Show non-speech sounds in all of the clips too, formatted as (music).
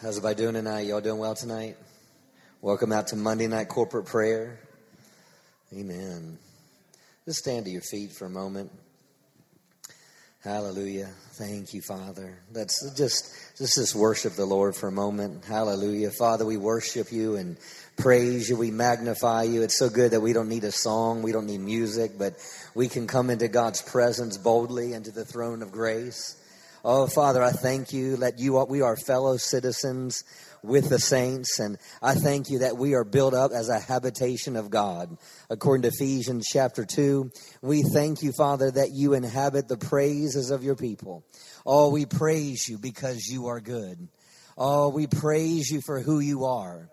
How's everybody doing tonight? Y'all doing well tonight? Welcome out to Monday night corporate prayer. Amen. Just stand to your feet for a moment. Hallelujah. Thank you, Father. Let's just just just worship the Lord for a moment. Hallelujah. Father, we worship you and praise you. We magnify you. It's so good that we don't need a song, we don't need music, but we can come into God's presence boldly into the throne of grace. Oh, Father, I thank you that you are, we are fellow citizens with the saints, and I thank you that we are built up as a habitation of God. According to Ephesians chapter 2, we thank you, Father, that you inhabit the praises of your people. Oh, we praise you because you are good. Oh, we praise you for who you are.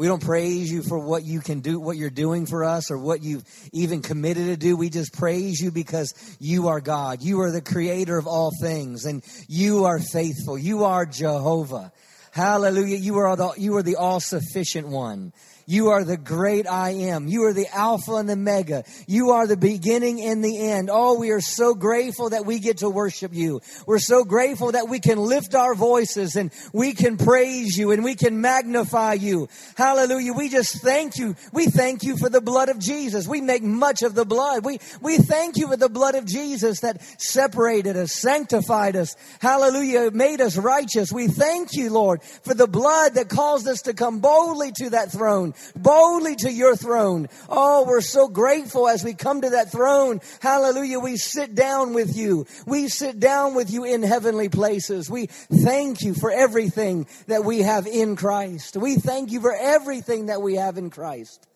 We don't praise you for what you can do, what you're doing for us, or what you've even committed to do. We just praise you because you are God. You are the creator of all things, and you are faithful. You are Jehovah. Hallelujah. You are the, you are the all sufficient one. You are the great I am. You are the Alpha and the Omega. You are the beginning and the end. Oh, we are so grateful that we get to worship you. We're so grateful that we can lift our voices and we can praise you and we can magnify you. Hallelujah. We just thank you. We thank you for the blood of Jesus. We make much of the blood. We, we thank you for the blood of Jesus that separated us, sanctified us. Hallelujah. Made us righteous. We thank you, Lord, for the blood that caused us to come boldly to that throne boldly to your throne. Oh, we're so grateful as we come to that throne. Hallelujah. We sit down with you. We sit down with you in heavenly places. We thank you for everything that we have in Christ. We thank you for everything that we have in Christ.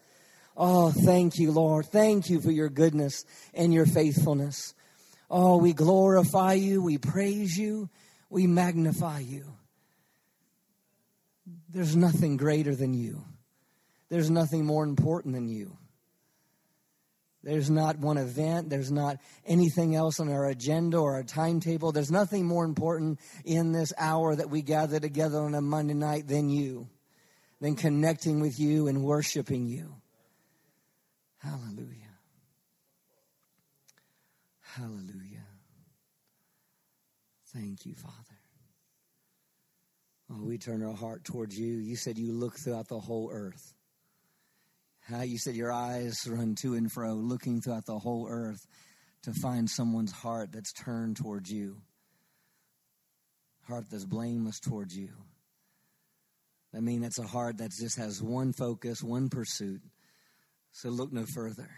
Oh, thank you, Lord. Thank you for your goodness and your faithfulness. Oh, we glorify you. We praise you. We magnify you. There's nothing greater than you. There's nothing more important than you. There's not one event. There's not anything else on our agenda or our timetable. There's nothing more important in this hour that we gather together on a Monday night than you, than connecting with you and worshiping you. Hallelujah. Hallelujah. Thank you, Father. Oh, we turn our heart towards you. You said you look throughout the whole earth. How you said your eyes run to and fro, looking throughout the whole earth to find someone's heart that's turned towards you, heart that's blameless towards you. I mean, that's a heart that just has one focus, one pursuit. So look no further.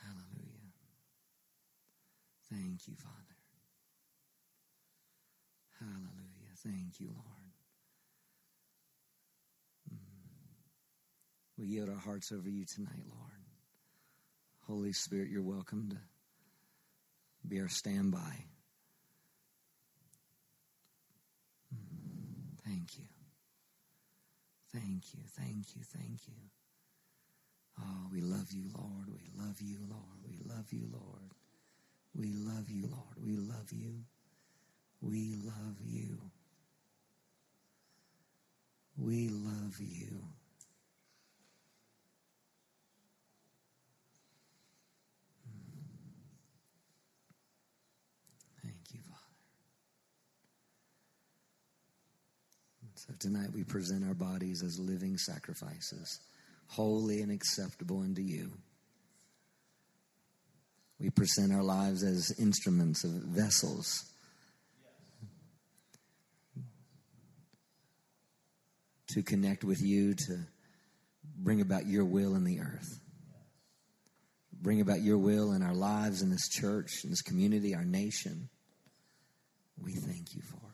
Hallelujah. Thank you, Father. Hallelujah. Thank you, Lord. We yield our hearts over you tonight, Lord. Holy Spirit, you're welcome to be our standby. Thank you. Thank you, thank you, thank you. Oh, we love you, Lord. We love you, Lord. We love you, Lord. We love you, Lord. We love you. We love you. We love you. So tonight we present our bodies as living sacrifices, holy and acceptable unto you. We present our lives as instruments of vessels. To connect with you, to bring about your will in the earth. Bring about your will in our lives, in this church, in this community, our nation. We thank you for it.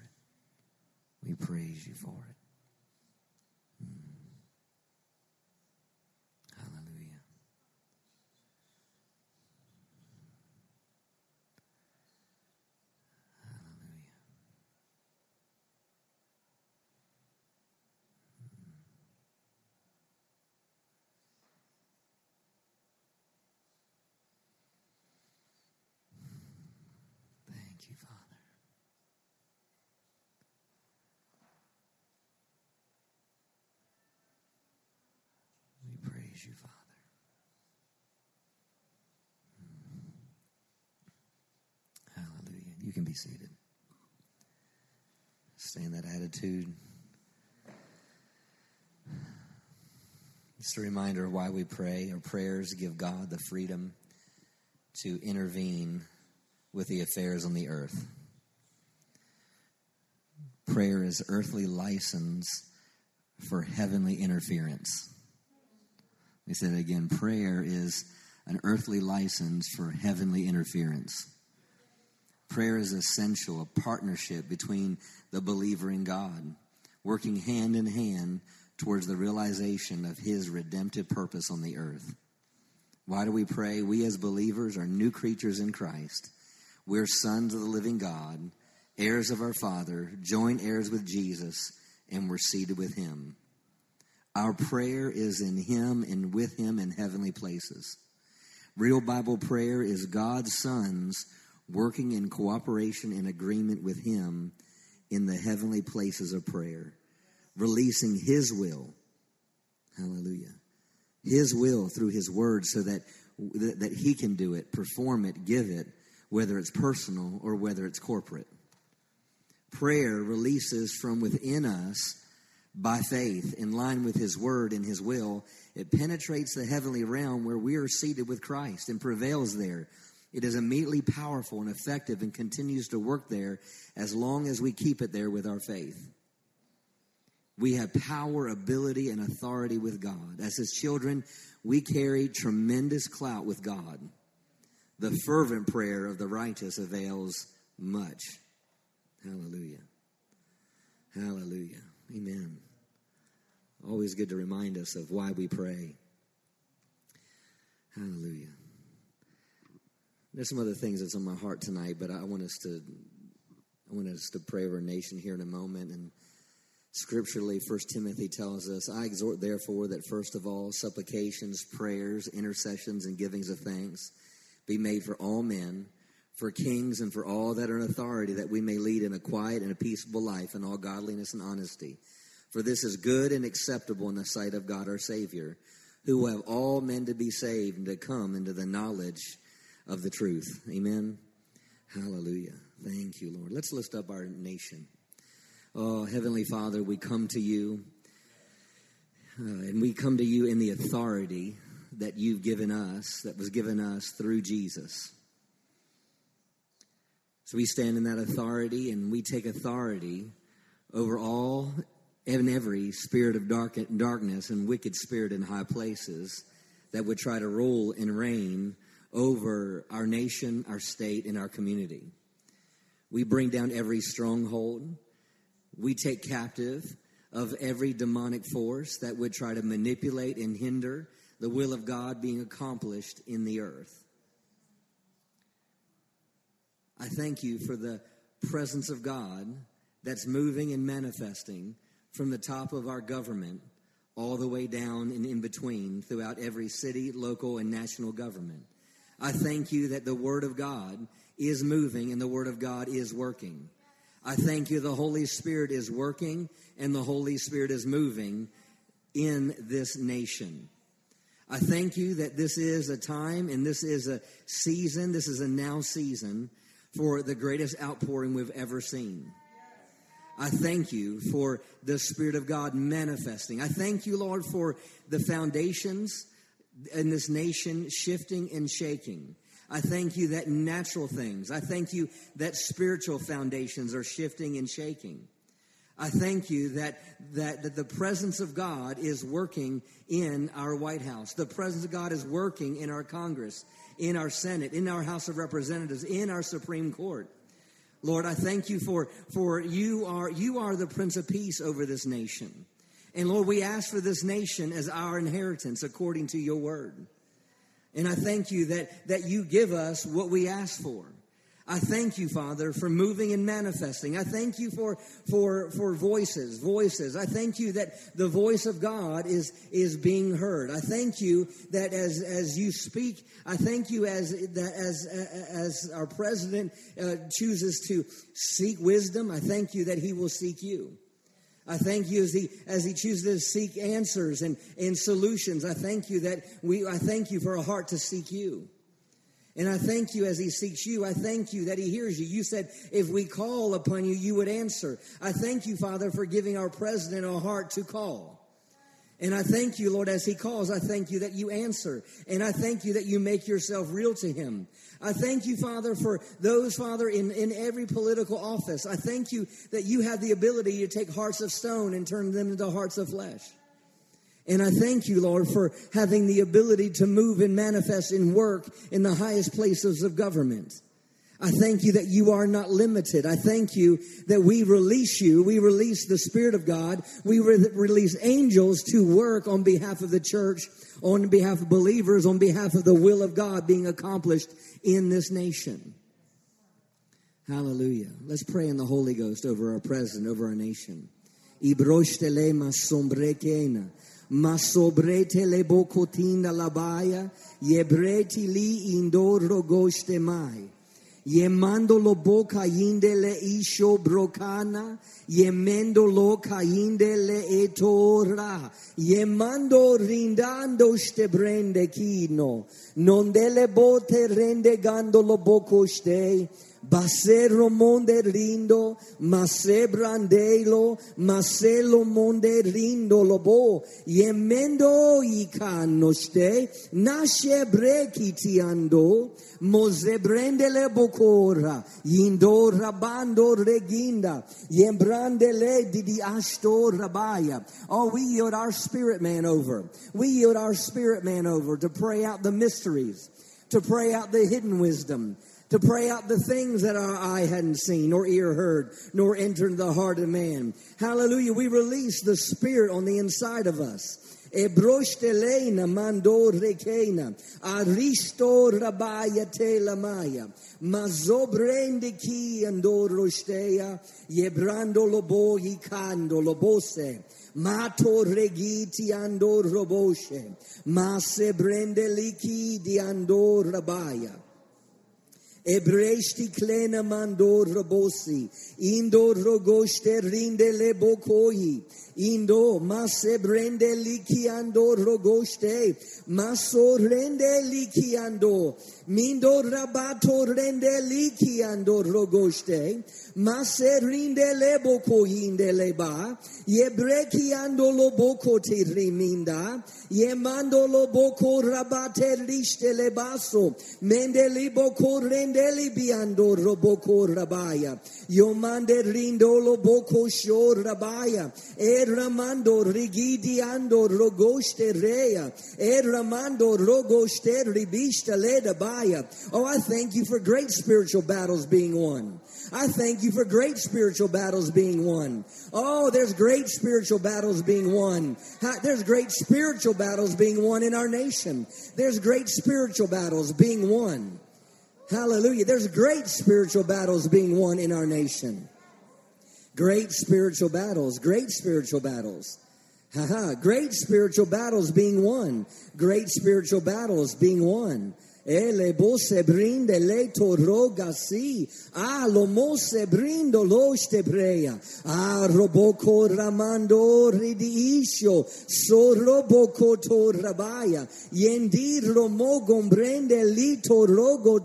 We praise you for it. Hmm. Hallelujah. Hallelujah. Thank you, Father. We praise you, Father. Hmm. Hallelujah. You can be seated. Stay in that attitude. Just a reminder of why we pray. Our prayers give God the freedom to intervene with the affairs on the earth. Prayer is earthly license for heavenly interference. We said again prayer is an earthly license for heavenly interference. Prayer is essential, a partnership between the believer and God, working hand in hand towards the realization of His redemptive purpose on the earth. Why do we pray? We as believers are new creatures in Christ. We're sons of the living God, heirs of our Father, joint heirs with Jesus, and we're seated with Him. Our prayer is in Him and with Him in heavenly places. Real Bible prayer is God's sons working in cooperation and agreement with Him in the heavenly places of prayer, releasing His will. Hallelujah. His will through His word so that, that He can do it, perform it, give it, whether it's personal or whether it's corporate. Prayer releases from within us by faith, in line with His word and His will. It penetrates the heavenly realm where we are seated with Christ and prevails there. It is immediately powerful and effective and continues to work there as long as we keep it there with our faith. We have power, ability, and authority with God. As His children, we carry tremendous clout with God. The fervent prayer of the righteous avails much. Hallelujah. Hallelujah. Amen. Always good to remind us of why we pray. Hallelujah. There's some other things that's on my heart tonight, but I want us to I want us to pray over our nation here in a moment. And scripturally, First Timothy tells us, I exhort therefore that first of all supplications, prayers, intercessions, and givings of thanks be made for all men, for kings, and for all that are in authority, that we may lead in a quiet and a peaceable life in all godliness and honesty. For this is good and acceptable in the sight of God our Savior, who will have all men to be saved and to come into the knowledge of the truth. Amen. Hallelujah. Thank you, Lord. Let's lift up our nation. Oh, Heavenly Father, we come to you, uh, and we come to you in the authority that you've given us, that was given us through Jesus. So we stand in that authority and we take authority over all and every spirit of dark, darkness and wicked spirit in high places that would try to rule and reign over our nation, our state, and our community. We bring down every stronghold. We take captive of every demonic force that would try to manipulate and hinder the will of God being accomplished in the earth. I thank you for the presence of God that's moving and manifesting from the top of our government all the way down and in between throughout every city, local, and national government. I thank you that the Word of God is moving and the Word of God is working. I thank you the Holy Spirit is working and the Holy Spirit is moving in this nation. I thank you that this is a time and this is a season, this is a now season for the greatest outpouring we've ever seen. I thank you for the Spirit of God manifesting. I thank you, Lord, for the foundations in this nation shifting and shaking. I thank you that natural things, I thank you that spiritual foundations are shifting and shaking. I thank you that, that, that the presence of God is working in our White House. The presence of God is working in our Congress, in our Senate, in our House of Representatives, in our Supreme Court. Lord, I thank you for, for you are, you are the Prince of Peace over this nation. And Lord, we ask for this nation as our inheritance according to your word. And I thank you that, that you give us what we ask for. I thank you, Father, for moving and manifesting. I thank you for, for, for voices, voices. I thank you that the voice of God is, is being heard. I thank you that as, as you speak, I thank you as, that as, as our president uh, chooses to seek wisdom. I thank you that he will seek you. I thank you as he as he chooses to seek answers and, and solutions. I thank you that we I thank you for a heart to seek you. And I thank you as he seeks you. I thank you that he hears you. You said, if we call upon you, you would answer. I thank you, Father, for giving our president a heart to call. And I thank you, Lord, as he calls, I thank you that you answer. And I thank you that you make yourself real to him. I thank you, Father, for those, Father, in, in every political office. I thank you that you have the ability to take hearts of stone and turn them into hearts of flesh. And I thank you, Lord, for having the ability to move and manifest and work in the highest places of government. I thank you that you are not limited. I thank you that we release you. We release the Spirit of God. We re- release angels to work on behalf of the church, on behalf of believers, on behalf of the will of God being accomplished in this nation. Hallelujah. Let's pray in the Holy Ghost over our president, over our nation ma sobrete le bocotina la baia, yebreti li indoro goste mai. Yemando lo boca inde le isho brocana, yemendo lo cainde le etora, yemando rindando ste brende chino, non delle bote rende gando lo boco Basero monde rindo, mase brandelo, maselo monde rindo lobo, yemendo ikanoste, nasce brekiti ando, mose brendele bocora, yindo rabando reginda, yembrandele di ashto rabaya. Oh, we yield our spirit man over. We yield our spirit man over to pray out the mysteries, to pray out the hidden wisdom, to pray out the things that our eye hadn't seen, nor ear heard, nor entered the heart of man. Hallelujah. We release the Spirit on the inside of us. Mato regiti andor roboshe masse brende liki di andor rabaya ابرشتی کلین من دور رو بوسی این دور رو گشت رینده لبو کویی indo masse brende lichiando rogoște, maso rende lichiando, mindo rabato rende lichiando rogoște, masse rinde le bocoinde le ba, ye brechiando lo boco ti riminda, ye mando lo boco rabate liste le basso, mende li boco rende li biando roboco rabaya, yo mande rindo lo boco sho rabaya, e ramando rigidiando rogoste rea, e ramando rogoste ribista le baya. Oh, I thank you for great spiritual battles being won. I thank you for great spiritual battles being won. Oh, there's great spiritual battles being won. There's great spiritual battles being won in our nation. There's great spiritual battles being won. Hallelujah. There's great spiritual battles being won in our nation. Great spiritual battles, great spiritual battles. Haha, great spiritual battles being won. Great spiritual battles being won. Ele bose brinde le roga si. A lo mose brindo lo stebrea. A roboko ramando ridi isio. So roboko to rabaya. Yendi romo gombrende li to rogo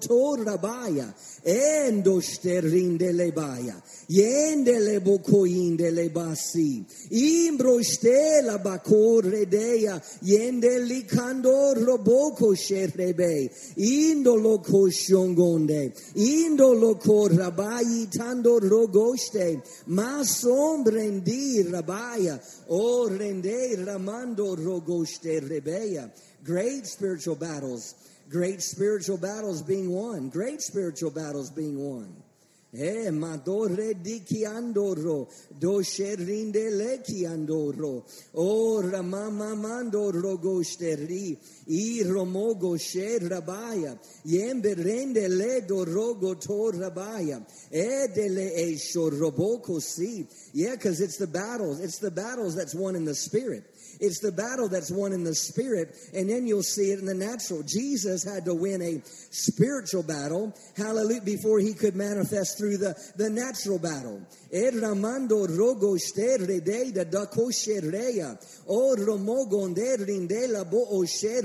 to rabaya. Endo sterinde le baya. Yende le bocoinde le basi. Imbro stela bacore dea. Yende li candor roboco sherebe. Indo lo coshongonde. Indo lo corabai tando rogoste. Ma sombrendi rabaya. O rende ramando rogoste rebeya. Great spiritual battles. Great spiritual battles being won. Great spiritual battles being won. Eh, ma dore di chiandoro, do sherrinde le chiandoro, ora mamma mandoro gosteri, i romogo sherrabaya, yembe rende le do rogo torabaya, edele esho roboko si. Yeah, because it's the battles, it's the battles that's won in the spirit. It's the battle that's won in the spirit, and then you'll see it in the natural. Jesus had to win a spiritual battle, hallelujah, before he could manifest through the, the natural battle. Erramando rogo da romogonderindela bo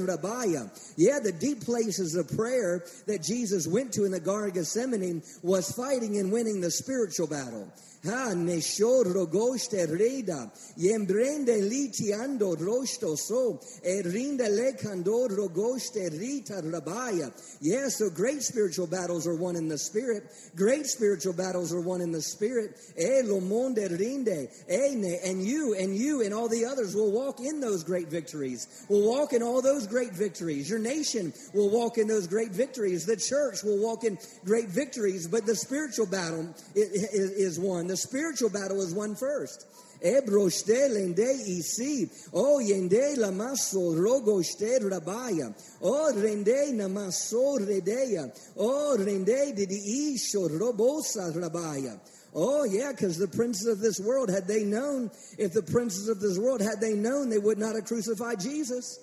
rabaya. Yeah, the deep places of prayer that Jesus went to in the Garden of Gethsemane was fighting and winning the spiritual battle. Ha neshor rogoste reda. Yembrende litiando rosto so. Erinda lekando rogoste rita rabaya. Yes, so great spiritual battles are won in the spirit. Great spiritual battles are won in the spirit. E lo monde rinde. And you and you and all the others will walk in those great victories. Will walk in all those great victories. Your nation will walk in those great victories. The church will walk in great victories. But the spiritual battle is won. The spiritual battle is won first. Ebroste lende isi. O yende la maso rogoste rabaya. Rende namaso redeya. O rende didi robosa rabaya. Oh, yeah, because the princes of this world, had they known, if the princes of this world, had they known, they would not have crucified Jesus.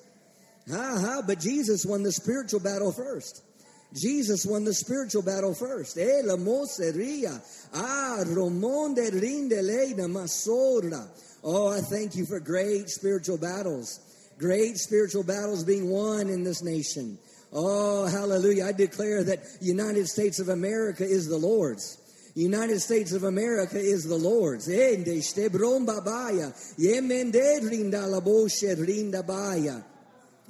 Ha ha, but Jesus won the spiritual battle first. Jesus won the spiritual battle first. Eh. Ah. Oh, I thank you for great spiritual battles. Great spiritual battles being won in this nation. Oh, hallelujah. I declare that United States of America is the Lord's. United States of America is the Lord's. Baya.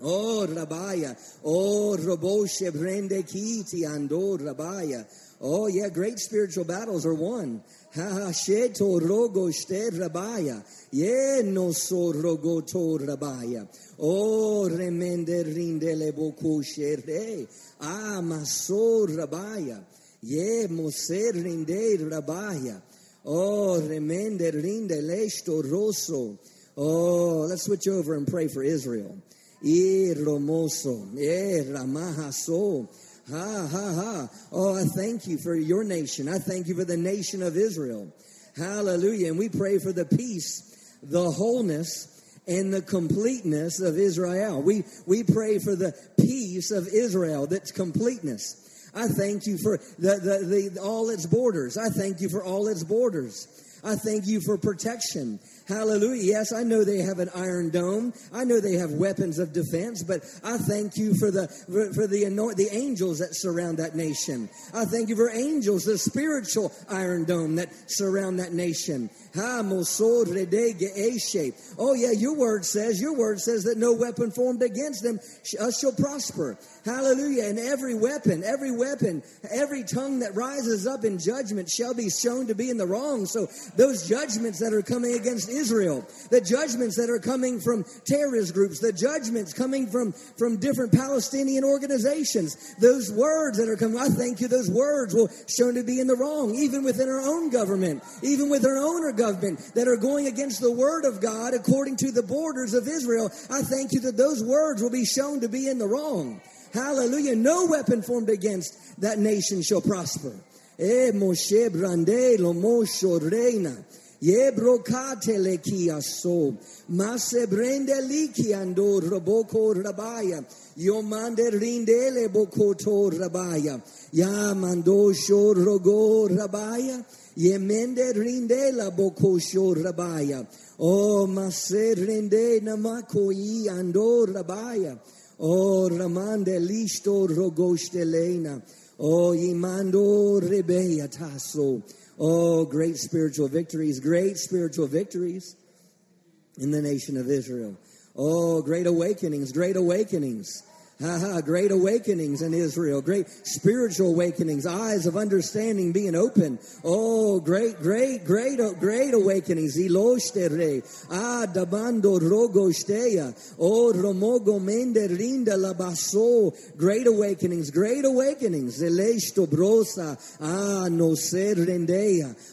Oh, Rabaya. Oh, Roboshe Brende Kiti Ando Rabaya. Oh, yeah, great spiritual battles are won. Ha ha sheto rogo shte rabaya. Ye no so rogo to rabaya. Oh, remende rinde le boku sherde. Ah, maso rabaya. Ye moser rinde rabaya. Oh, remende rinde lesto rosso. Oh, let's switch over and pray for Israel. Romoso, e ramahaso. Ha ha ha. Oh, I thank you for your nation. I thank you for the nation of Israel. Hallelujah. And we pray for the peace, the wholeness, and the completeness of Israel. We, we pray for the peace of Israel, that's completeness. I thank you for the, the, the, all its borders. I thank you for all its borders. I thank you for protection. Hallelujah. Yes, I know they have an iron dome. I know they have weapons of defense, but I thank you for the for, the the angels that surround that nation. I thank you for angels, the spiritual iron dome that surround that nation. Oh yeah, your word says, your word says that no weapon formed against them uh, shall prosper. Hallelujah. And every weapon, every weapon, every tongue that rises up in judgment shall be shown to be in the wrong. So those judgments that are coming against Israel, the judgments that are coming from terrorist groups, the judgments coming from, from different Palestinian organizations, those words that are coming, I thank you, those words will show to be in the wrong, even within our own government, even with our own government that are going against the word of God according to the borders of Israel. I thank you that those words will be shown to be in the wrong. Hallelujah. No weapon formed against that nation shall prosper. E Moshe brande lo reina. Rabaya. Yo mande rindele bokoto rabaya. Ya sho rogo rabaya. Ye rindela boko rabaya. Oh, o masse rinde namako i ando rabaya. Oh, Ramande listo rogostelena. Oh, imando rebeya tasso. Oh, great spiritual victories, great spiritual victories in the nation of Israel. Oh, great awakenings, great awakenings. Ha, great awakenings in Israel, great spiritual awakenings, eyes of understanding being open. Oh, great, great, great, great awakenings. Ah, dabando rogosteya, oh, romogo mende rinda labaso, great awakenings, great awakenings. Elesto brosa, ah, no ser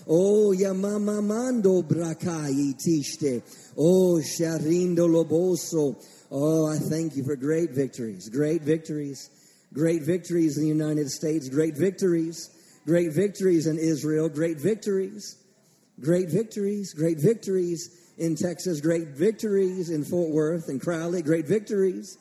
oh, yamama mando brakai tiste, oh, sharindo loboso, Oh, I thank you for great victories, great victories, great victories in the United States, great victories, great victories in Israel, great victories, great victories, great victories in Texas, great victories in Fort Worth and Crowley, great victories.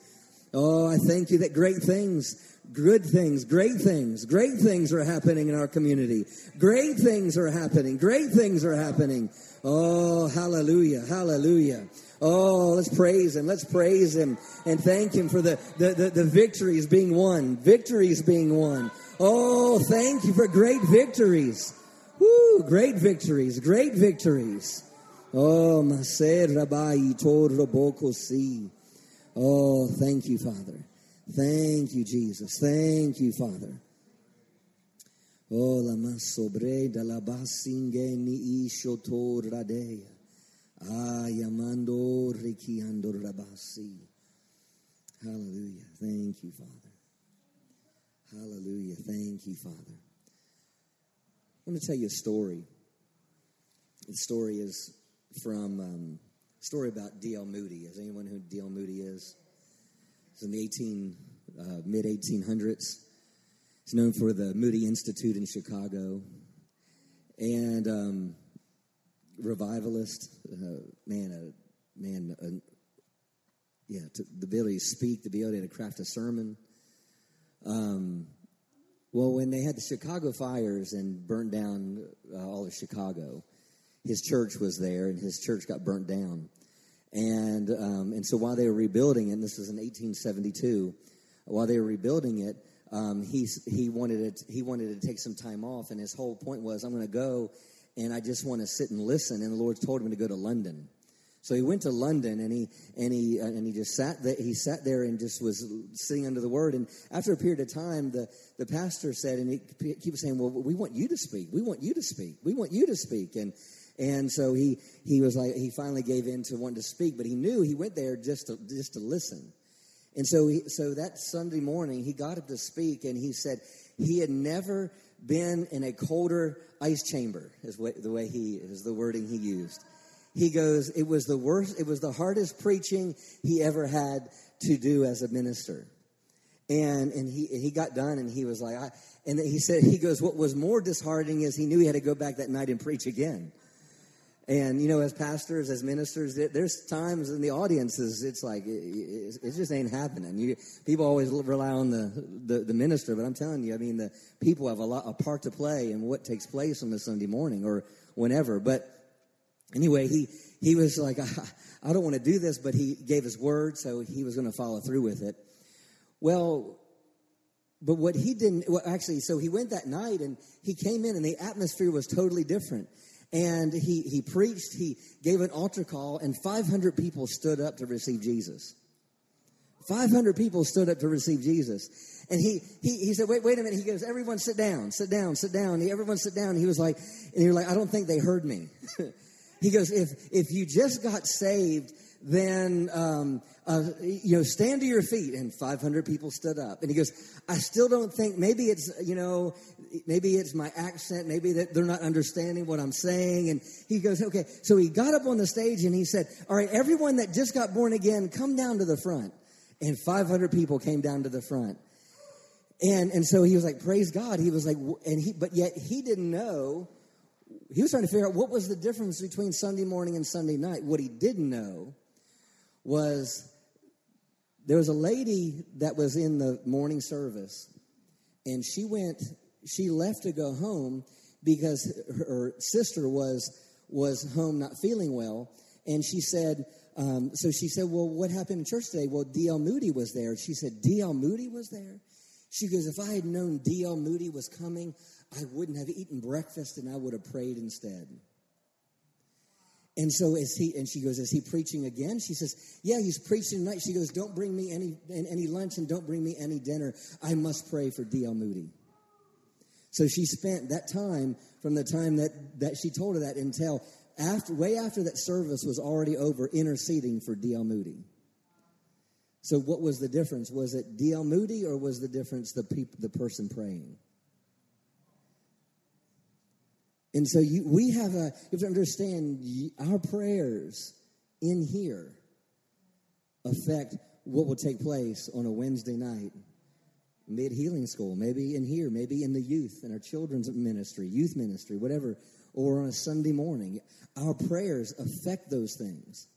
Oh, I thank you that great things, good things, great things, great things are happening in our community. Great things are happening. Great things are happening. Oh, hallelujah, hallelujah. Oh, let's praise him. Let's praise him and thank him for the, the, the, the victories being won. Victories being won. Oh, thank you for great victories. Woo, great victories, great victories. Oh, Maser Rabbi Tor Si. Oh, thank you, Father. Thank you, Jesus. Thank you, Father. Oh, la masobre da la basingeni ishotor radeya. Ayamando rikiando rabasi. Hallelujah. Thank you, Father. Hallelujah. Thank you, Father. I want to tell you a story. The story is from um, story about D.L. Moody. Is anyone who D.L. Moody is? It's in the 18 uh, mid 1800s. It's known for the Moody Institute in Chicago, and um, revivalist. Uh, man, uh, man, uh, yeah, to, the ability to speak, the ability to craft a sermon. Um, well, when they had the Chicago fires and burned down uh, all of Chicago, his church was there, and his church got burnt down. And um, and so while they were rebuilding it, and this was in 1872, while they were rebuilding it, um, he he wanted it he wanted to take some time off, and his whole point was, I'm going to go, and I just want to sit and listen. And the Lord told him to go to London. So he went to London and he and he uh, and he just sat there. He sat there and just was sitting under the word. And after a period of time, the the pastor said, and he keeps saying, "Well, we want you to speak. We want you to speak. We want you to speak." And and so he he was like he finally gave in to wanting to speak, but he knew he went there just to just to listen. And so he, so that Sunday morning he got up to speak, and he said he had never been in a colder ice chamber. Is what, the way he is the wording he used he goes, it was the worst, it was the hardest preaching he ever had to do as a minister. And, and he, he got done and he was like, I, and he said, he goes, what was more disheartening is he knew he had to go back that night and preach again. And, you know, as pastors, as ministers, there's times in the audiences, it's like, it, it just ain't happening. You, people always rely on the, the, the, minister, but I'm telling you, I mean, the people have a, lot, a part to play in what takes place on the Sunday morning or whenever. But anyway, he, he was like, I, (laughs) I don't want to do this, but he gave his word, so he was going to follow through with it. Well, but what he didn't, well, actually, so he went that night and he came in and the atmosphere was totally different. And he, he preached, he gave an altar call, and 500 people stood up to receive Jesus. 500 people stood up to receive Jesus. And he, he, he said, wait, wait a minute. He goes, everyone sit down, sit down, sit down. He, everyone sit down. He was like, and was like, I don't think they heard me. (laughs) He goes, if, if you just got saved, then, um, uh, you know, stand to your feet. And 500 people stood up. And he goes, I still don't think, maybe it's, you know, maybe it's my accent, maybe that they're not understanding what I'm saying. And he goes, okay. So he got up on the stage and he said, all right, everyone that just got born again, come down to the front. And 500 people came down to the front. And, and so he was like, praise God. He was like, and he, but yet he didn't know he was trying to figure out what was the difference between Sunday morning and Sunday night. What he didn't know was there was a lady that was in the morning service, and she went, she left to go home because her sister was was home not feeling well, and she said. Um, so she said, Well, what happened in church today? Well, D.L. Moody was there. She said, D.L. Moody was there? She goes, If I had known D.L. Moody was coming, I wouldn't have eaten breakfast and I would have prayed instead. And so as he and she goes, is he preaching again? She says, Yeah, he's preaching tonight. She goes, Don't bring me any any lunch and don't bring me any dinner. I must pray for D.L. Moody. So she spent that time from the time that, that she told her that until after way after that service was already over, interceding for D.L. Moody. So what was the difference? Was it D.L. Moody or was the difference the peop- the person praying? And so you, we have a, you have to understand our prayers in here affect what will take place on a Wednesday night, mid healing school, maybe in here, maybe in the youth, in our children's ministry, youth ministry, whatever, or on a Sunday morning. Our prayers affect those things.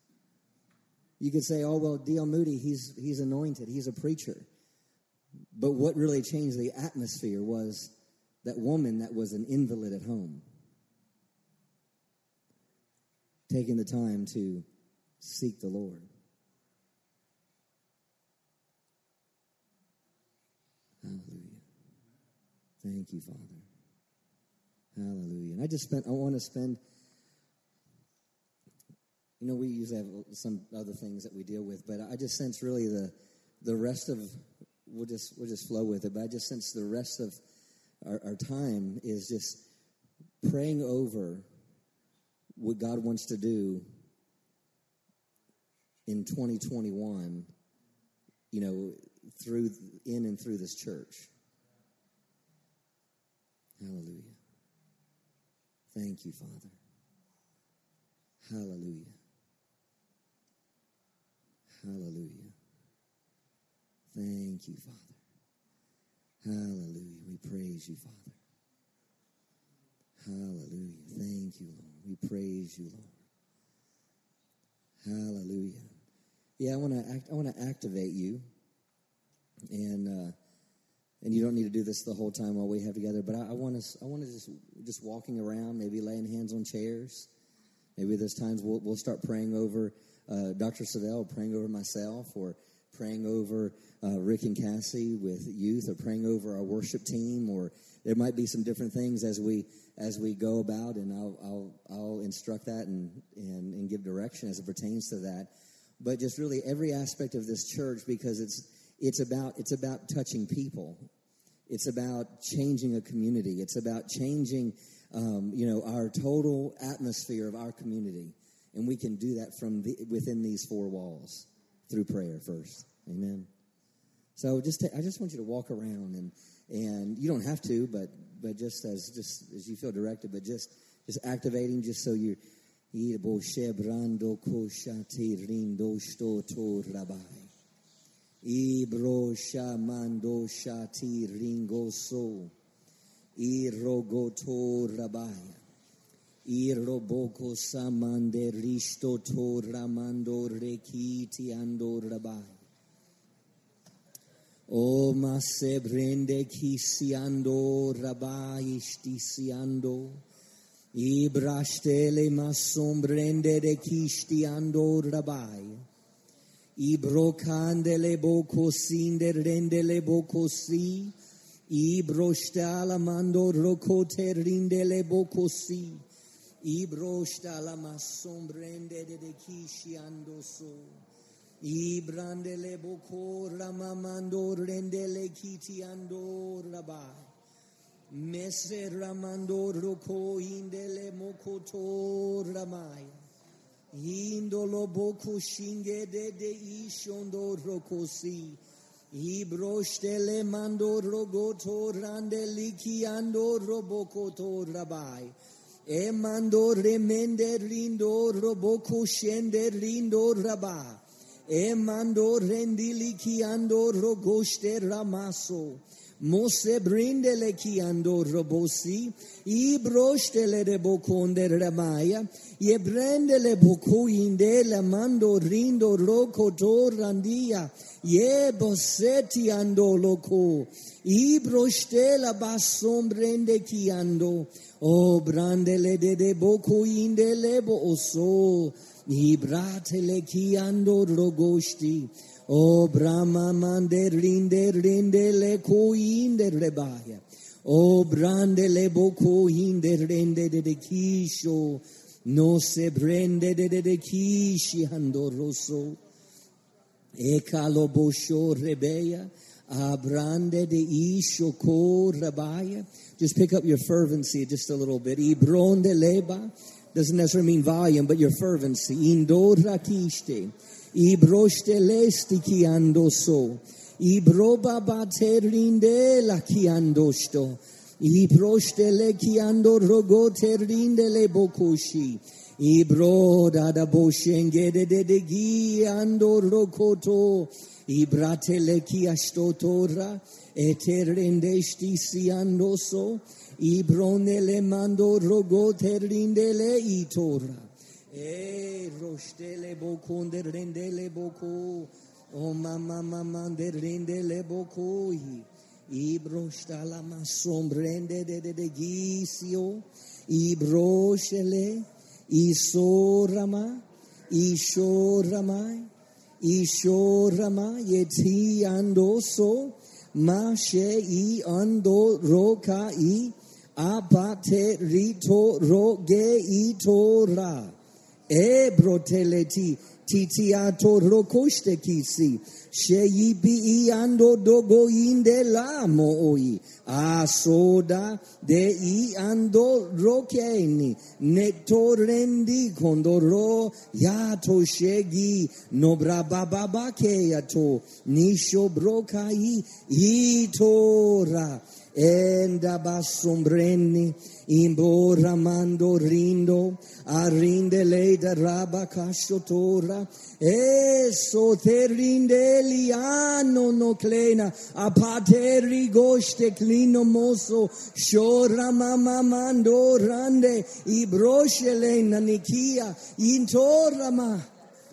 You could say, oh, well, D.L. Moody, he's, he's anointed, he's a preacher. But what really changed the atmosphere was that woman that was an invalid at home taking the time to seek the Lord. Hallelujah. Thank you, Father. Hallelujah. And I just spent, I want to spend, you know, we usually have some other things that we deal with, but I just sense really the, the rest of, we'll just, we'll just flow with it, but I just sense the rest of our, our time is just praying over what God wants to do in 2021, you know, through in and through this church. Hallelujah. Thank you, Father. Hallelujah. Hallelujah. Thank you, Father. Hallelujah. We praise you, Father. Hallelujah. Thank you, Lord. We praise you, Lord. Hallelujah. Yeah, I want to act, I want to activate you, and uh, and you don't need to do this the whole time while we have together. But I, want to I want to just just walking around, maybe laying hands on chairs. Maybe there's times we'll we'll start praying over uh, Dr. Savell, praying over myself, or praying over uh, Rick and Cassie with youth, or praying over our worship team, or there might be some different things as we as we go about, and I'll I'll, I'll instruct that and, and and give direction as it pertains to that. But just really every aspect of this church, because it's it's about it's about touching people. It's about changing a community. It's about changing, um, you know, our total atmosphere of our community, and we can do that from the, within these four walls through prayer first. Amen. So just I just want you to walk around and and you don't have to, but but just as just as you feel directed, but just just activating, just so you're. Ibro shamando shati ringoso. Irogoto rabaya. Iroboko samande risto to ramando rekiti ando rabai. O ma se brende kisiando rabai stisiando. Ibrastele ma sombrende de kistiando rabai. Ibrocande le bocosinde rende le bocosi. Ibrostala mando rocote rinde le bocosi. Ibrostala ma sombrende de de kishiando so. Ibrandele boko ramamando rendele kiti ando rabai. Mese ramando roko indele mokoto ramai. Indolo boko shinge de de ishondo rokosi. Ibroštele mando rogoto rande liki ando robokoto rabai. E remende rindo shende rindo rabai. Emando rendili chiando rogoste ramaso. Mose brindele chiando robosi, i broštele reboconde ramaya, je brendele bocoinde la mando rindo roco torrandia, je bossetti ando loco, i broštela bassom brende chiando, o brandele de de bocoinde lebo oso, Ibratele kiando rogosti. O brahma mande rinde rinde le koinde rebaya. O brande le boko inde rende de de kisho. No se brende de de de kishi ando rosso. E calo bosho rebeya. Abrande de isho ko rabaya. Just pick up your fervency just a little bit. Ibronde leba doesn't necessarily mean volume, but your fervency. Indora kiste. Ibroste lesti kiando so. Ibroba baterinde la kiando sto. Ibroste le kiando rogote rinde le bokoshi. Ibroda da boshengede de de gi ando rokoto. Ibrate le kiastotora. Eterendesti si ando so. Ibronele mando rogo terindele itora. E rostele bokonde rendele boko. O mama mama de rendele boko. Ibrosta la masombrende de de de gisio. Ibroshele. Isorama. Ishoramai. Ishorama yeti andoso. Mashe i ando roka i abate rito roge i tora. Ebroteleti titiato rokoste kisi. Sheyi bi i ando dogo inde la moi. Asoda de i ando rokeni. Netorendi kondoro yato shegi. Keato. Nisho brokai itora. Enda basombreni imboramando rindo arinde leda raba kashotora. Eso terinde liano no klena apateri goste klino moso. Shora mama mando rande ibroshele nanikia intorama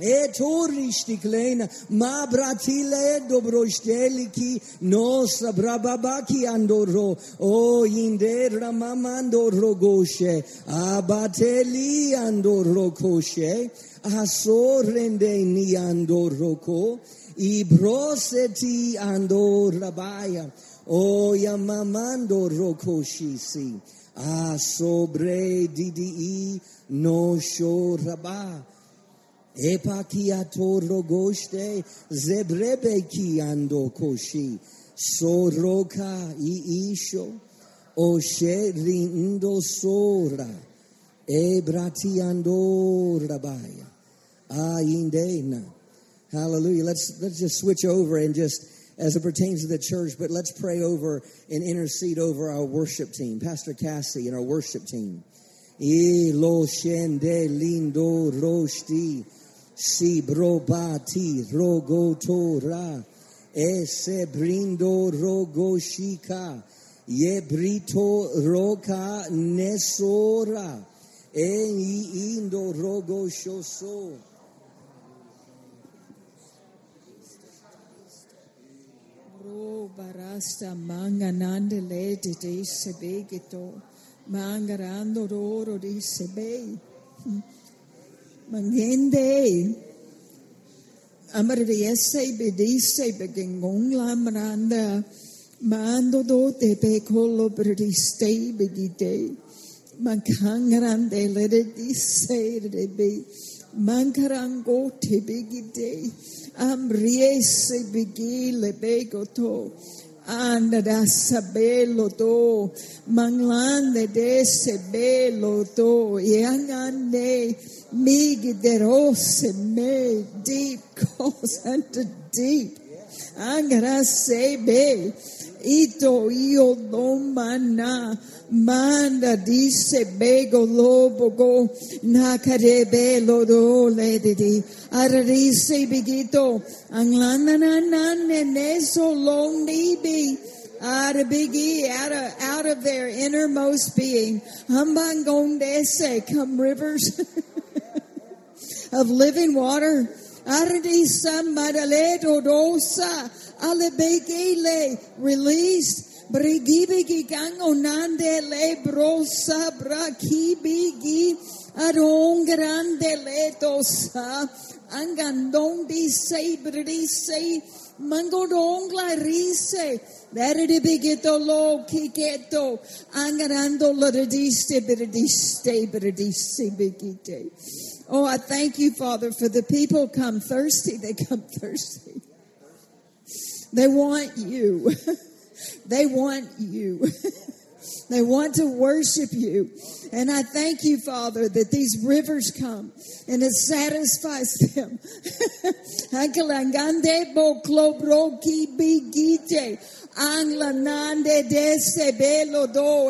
E torristi kleina, ma bratile dobrosteliki, nosa brababaki andoro, o indera mamando rogoshe, abateli andoro koshe, asorrende ni andoroko, ibroseti andorabaya, o yamamando rokoshisi, a sobre didi no shoraba. Epakiato rogoste zebrebe kiando koshi soroka i isho oshe rindo sora e bratiando rabaya ah, indena hallelujah. Let's let's just switch over and just as it pertains to the church but let's pray over and intercede over our worship team. Pastor cassie and our worship team. E lo shende lindo rosti si brobati rogotora ese brindo rogoshika ye brito roka nesora e indo rogoshoso Ro barasta manganande le de de sebegito mangarando roro di sebei mangende amar riese bedise begengong lamranda mando do te pe collo berdiste begite mankangrande le de disse de be mankarango te begite am riese begile begoto. Anda da sabelo to. Manglande de sebelo to. Yangande mig derose me deep (laughs) calls unto deep. Angara sebe ito io domana manda disse bego lobo go nakarebe lodo ledidi arise bigito anglana nanane neso londibi out of biggie, out of out of their innermost being. Hambangondese, come rivers (laughs) of living water. Aradisa madaledo dosa alebegele released. Brigibigi gango nande le brosa brakibigi adon grande le dosa angandondi se brise mangodongla rise lo kiketo angarando lodiste berdiste berdiste bigite. Oh, I thank you, Father, for the people come thirsty. They come thirsty. They want you. (laughs) they want you. (laughs) they want to worship you. And I thank you, Father, that these rivers come and it satisfies them. (laughs)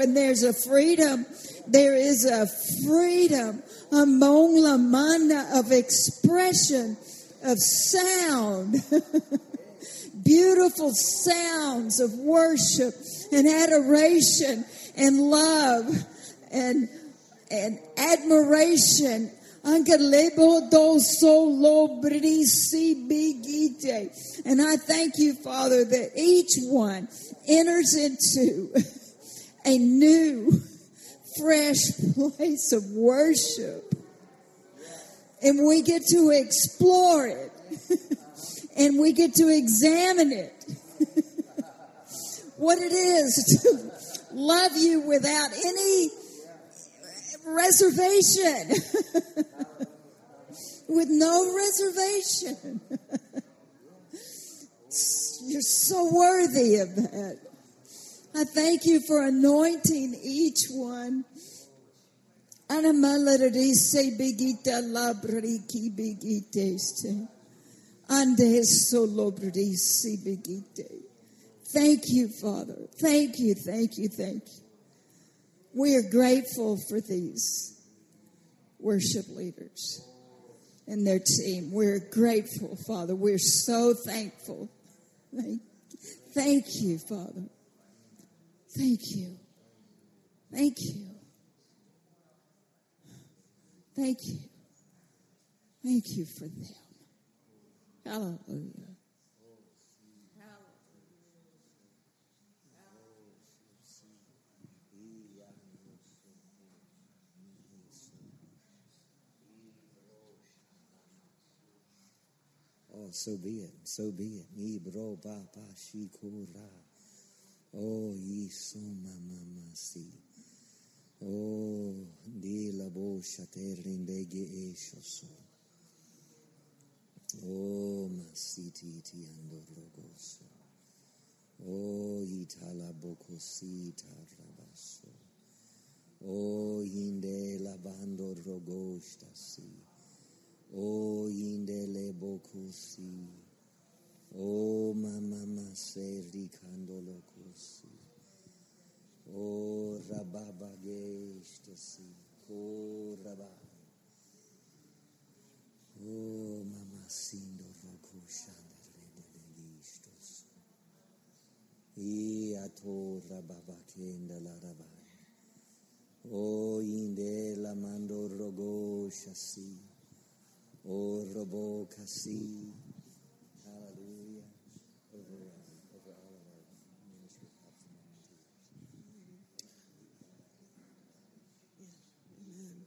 And there's a freedom. There is a freedom among la mana of expression, of sound. (laughs) Beautiful sounds of worship and adoration and love and and admiration. And I thank you, Father, that each one enters into (laughs) a new, fresh (laughs) place of worship. And we get to explore it. (laughs) and we get to examine it. (laughs) what it is to love you without any reservation. With no reservation. You're so worthy of that. I thank you for anointing each one. Thank you, Father. Thank you, thank you, thank you. We are grateful for these worship leaders and their team. We're grateful, Father. We're so thankful. Thank, thank you, Father. Thank you. Thank you. Thank you. Thank you for them. Hallelujah. Oh, so be it. So be it. Oh, ye so si. Oh, di la bo shater rimbege e shoso. Oh, masiti ti ando rogoso. Oh, itala boko si rabaso. Oh, inde la bando rogosta si. Oh, indele bokusi. Oh, mama maseri kandolo kusi. Oh, rababa geshtasi. Oh, rabba. Oh, mama sindo roku shandere delistos. I ato rababa kenda la rabai. Oh, inde la mando rogo shasi. Oh, robo kasi. Hallelujah. Over, uh, over all of our ministry helps in the name of Jesus. Amen.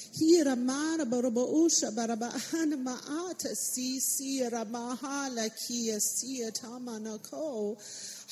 Hira mara baraba usha baraba hana maata si sira mahala kia sia tamana ko.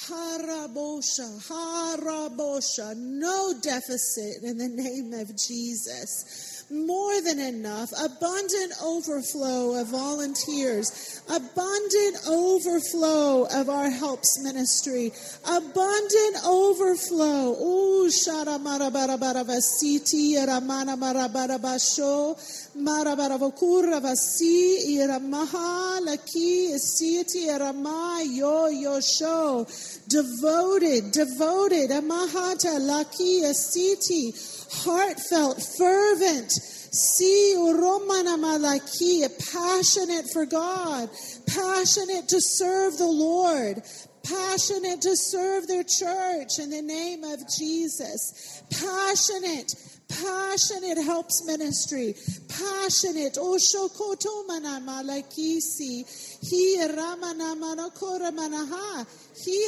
Harabosha harabosha no deficit in the name of Jesus more than enough, abundant overflow of volunteers, abundant overflow of our helps ministry, abundant overflow. Ooh, shara marabarabara siti ramana marabarabasho marabaravakura vasi iramaha laki siti rama yo yo sho devoted, devoted amahata laki siti heartfelt, fervent, see romana malaki, passionate for God, passionate to serve the Lord, passionate to serve their church in the name of Jesus, passionate. Passionate helps ministry. Passionate. Oh, Oshokoto mana malakisi. Hi ramana manakora manaha.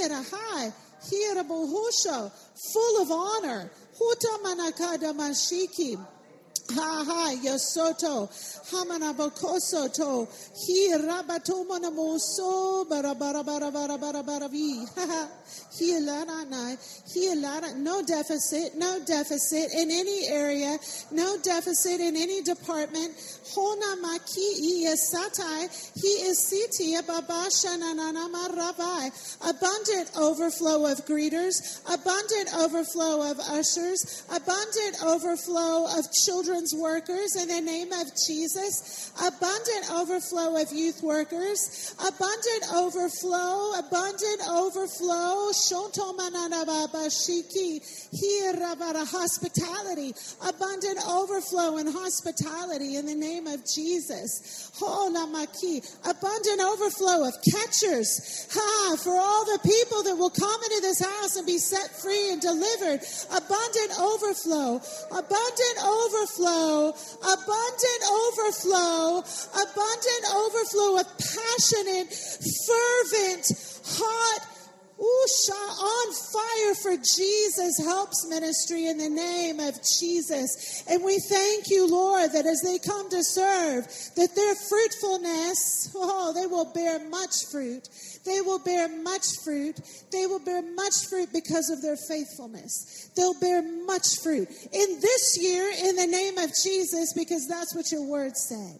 Rahai. Hi rabohosho. Full of honor. Huta manakada mashiki. Ha ha yosoto hamana bokoso to hi rabato manamoso bara bara bara bara bara bara vi. Ha ha. Hi lara nai hi lara no deficit no deficit in any area. No deficit in any department. Hona maki i satai he is nanana marabai abundant overflow of greeters. Abundant overflow of ushers. Abundant overflow of children workers in the name of Jesus. Abundant overflow of youth workers. Abundant overflow, abundant overflow. Hospitality. Abundant overflow in hospitality in the name of Jesus. Abundant overflow of catchers. Ha, for all the people that will come into this house and be set free and delivered. Abundant overflow. Abundant overflow. Abundant overflow. Abundant overflow of passionate, fervent, hot, Usha on fire for Jesus helps ministry in the name of Jesus. And we thank you, Lord, that as they come to serve, that their fruitfulness, (laughs) oh, they will bear much fruit. They will bear much fruit. They will bear much fruit because of their faithfulness. They'll bear much fruit in this year in the name of Jesus because that's what your word said.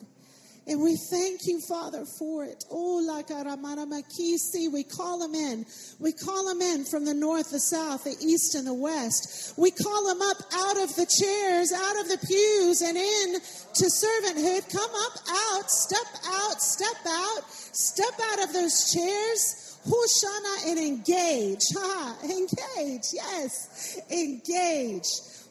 And we thank you, Father, for it. Oh, la makisi. We call them in. We call them in from the north, the south, the east, and the west. We call them up out of the chairs, out of the pews, and in to servanthood. Come up, out, step out, step out, step out of those chairs. Hoshana and engage. Ha, engage. Yes, engage.